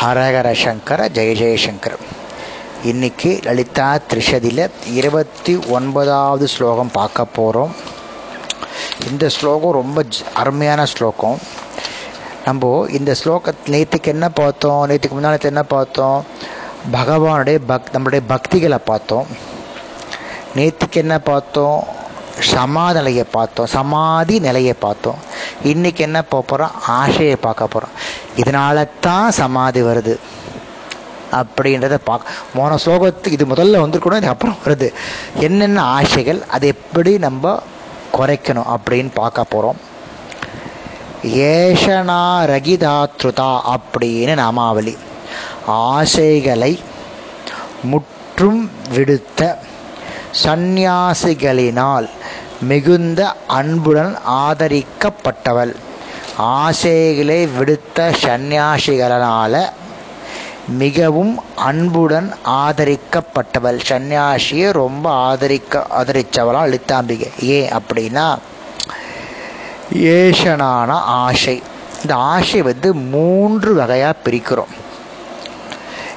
ஹரஹர சங்கர ஜெய ஜெயசங்கர் இன்னைக்கு லலிதா திரிஷதியில் இருபத்தி ஒன்பதாவது ஸ்லோகம் பார்க்க போகிறோம் இந்த ஸ்லோகம் ரொம்ப அருமையான ஸ்லோகம். நம்ம இந்த ஸ்லோக நேற்றுக்கு என்ன பார்த்தோம்? நேற்றுக்கு முன்னாடி என்ன பார்த்தோம்? பகவானுடைய பக் நம்மளுடைய பக்திகளை பார்த்தோம். நேற்றுக்கு என்ன பார்த்தோம்? சமாதி நிலையை பார்த்தோம். சமாதி நிலையை பார்த்தோம். இன்றைக்கி என்ன பார்க்க போகிறோம் ஆசையை பார்க்க போகிறோம் இதனால தான் சமாதி வருது. அப்படின்றத பார்க்க போன ஸ்லோகத்துக்கு இது முதல்ல வந்துருக்கணும் இது அப்புறம் வருது. என்னென்ன ஆசைகள் அது எப்படி நம்ம குறைக்கணும் அப்படின்னு பார்க்க போகிறோம் ஏஷனா ரகிதாத்ருதா அப்படின்னு நாமாவளி. ஆசைகளை முற்றும் விடுத்த சந்நியாசிகளினால் மிகுந்த அன்புடன் ஆதரிக்கப்பட்டவள். ஆசைகளை விடுத்த சந்நியாசிகளால் மிகவும் அன்புடன் ஆதரிக்கப்பட்டவள். சன்னியாசியை ரொம்ப ஆதரிக்க ஆதரிச்சவளா லலிதாம்பிகை ஏன் அப்படின்னா ஏஷனான ஆசை. இந்த ஆசை வந்து மூன்று வகையாக பிரிக்கிறோம்.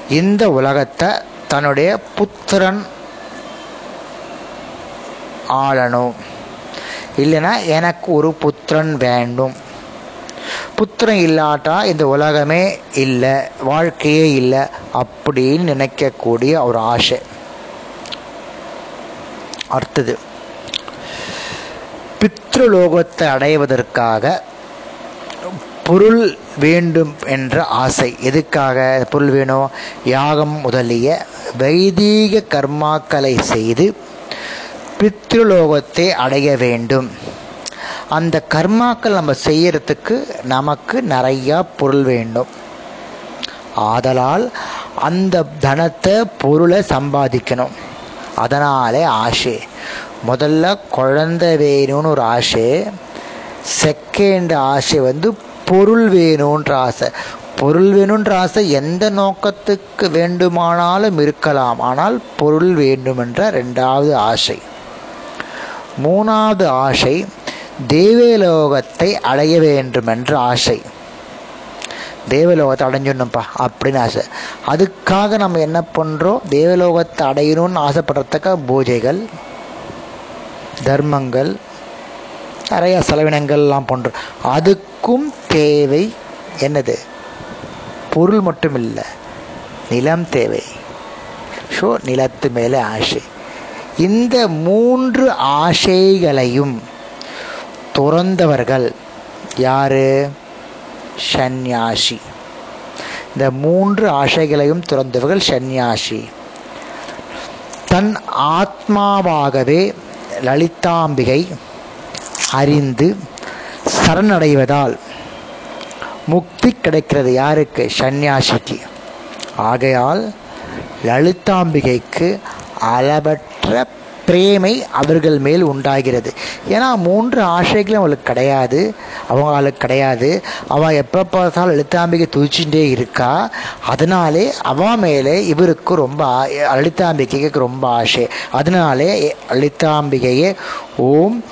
இந்த உலகத்தை தன்னுடைய புத்திரன் ஆளணும். இல்லைன்னா எனக்கு ஒரு புத்திரன் வேண்டும். புத்திரன் இல்லாட்டா இந்த உலகமே இல்லை வாழ்க்கையே இல்லை அப்படின்னு நினைக்கக்கூடிய ஒரு ஆசை. அடுத்தது பித்ருலோகத்தை அடைவதற்காக பொருள் வேண்டும் என்ற ஆசை. எதுக்காக பொருள் வேணும்? யாகம் முதலிய வைதீக கர்மாக்களை செய்து பித்ருலோகத்தை அடைய வேண்டும். அந்த கர்மாக்கள் நம்ம செய்யறதுக்கு நமக்கு நிறையா பொருள் வேண்டும். ஆதலால் அந்த தனத்தை பொருளை சம்பாதிக்கணும். அதனாலே ஆசை. முதல்ல குழந்தை வேணும்னு ஒரு ஆசை. செகண்ட் ஆசை வந்து பொருள் வேணுன்ற ஆசை. பொருள் வேணுன்ற ஆசை எந்த நோக்கத்துக்கு வேண்டுமானாலும் இருக்கலாம். ஆனால் பொருள் வேண்டுமென்ற ரெண்டாவது ஆசை. மூணாவது ஆசை தேவலோகத்தை அடைய வேண்டும் என்ற ஆசை. தேவலோகத்தை அடைஞ்சிடணும்ப்பா அப்படின்னு ஆசை. அதுக்காக நம்ம என்ன பண்ணுறோம் தேவலோகத்தை அடையணும்னு ஆசைப்படுறதுக்காக பூஜைகள் தர்மங்கள் நிறைய செலவினங்கள்லாம் பண்ணுறோம் அதுக்கும் தேவை என்னது? பொருள் மட்டும் இல்லை நிலம் தேவை. ஸோ நிலத்து மேலே ஆசை. இந்த மூன்று ஆசைகளையும் துறந்தவர்கள் யாரு? சந்நியாசி. இந்த மூன்று ஆசைகளையும் துறந்தவர்கள் சந்நியாசி. தன் ஆத்மாவாகவே லலிதாம்பிகை அறிந்து சரணடைவதால் முக்தி கிடைக்கிறது யாருக்கு? சந்நியாசிக்கு. ஆகையால் லலிதாம்பிகைக்கு அளவற்ற பிரேமை அவர்கள் மேல் உண்டாகிறது. ஏன்னா மூன்று ஆசைகளும் அவளுக்கு கிடையாது அவங்களுக்கு கிடையாது. அவள் எப்போ பார்த்தாலும் லலிதாம்பிகை துதிச்சுட்டே இருக்கா. அதனாலே அவன் மேலே இவருக்கு ரொம்ப லலிதாம்பிகைக்கு ரொம்ப ஆசை. அதனாலே லலிதாம்பிகையே ஓம்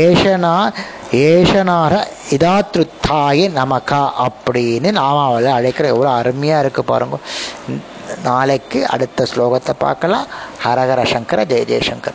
ஏஷனா ஏஷனார இதாத்ருத்தாய நமக்கா அப்படின்னு நாம அவளை அழைக்கிற எவ்வளோ அருமையாக இருக்குது பாருங்க. நாளைக்கு அடுத்த ஸ்லோகத்தை பார்க்கலாம். ஹரஹர சங்கர ஜெய ஜெயசங்கர்.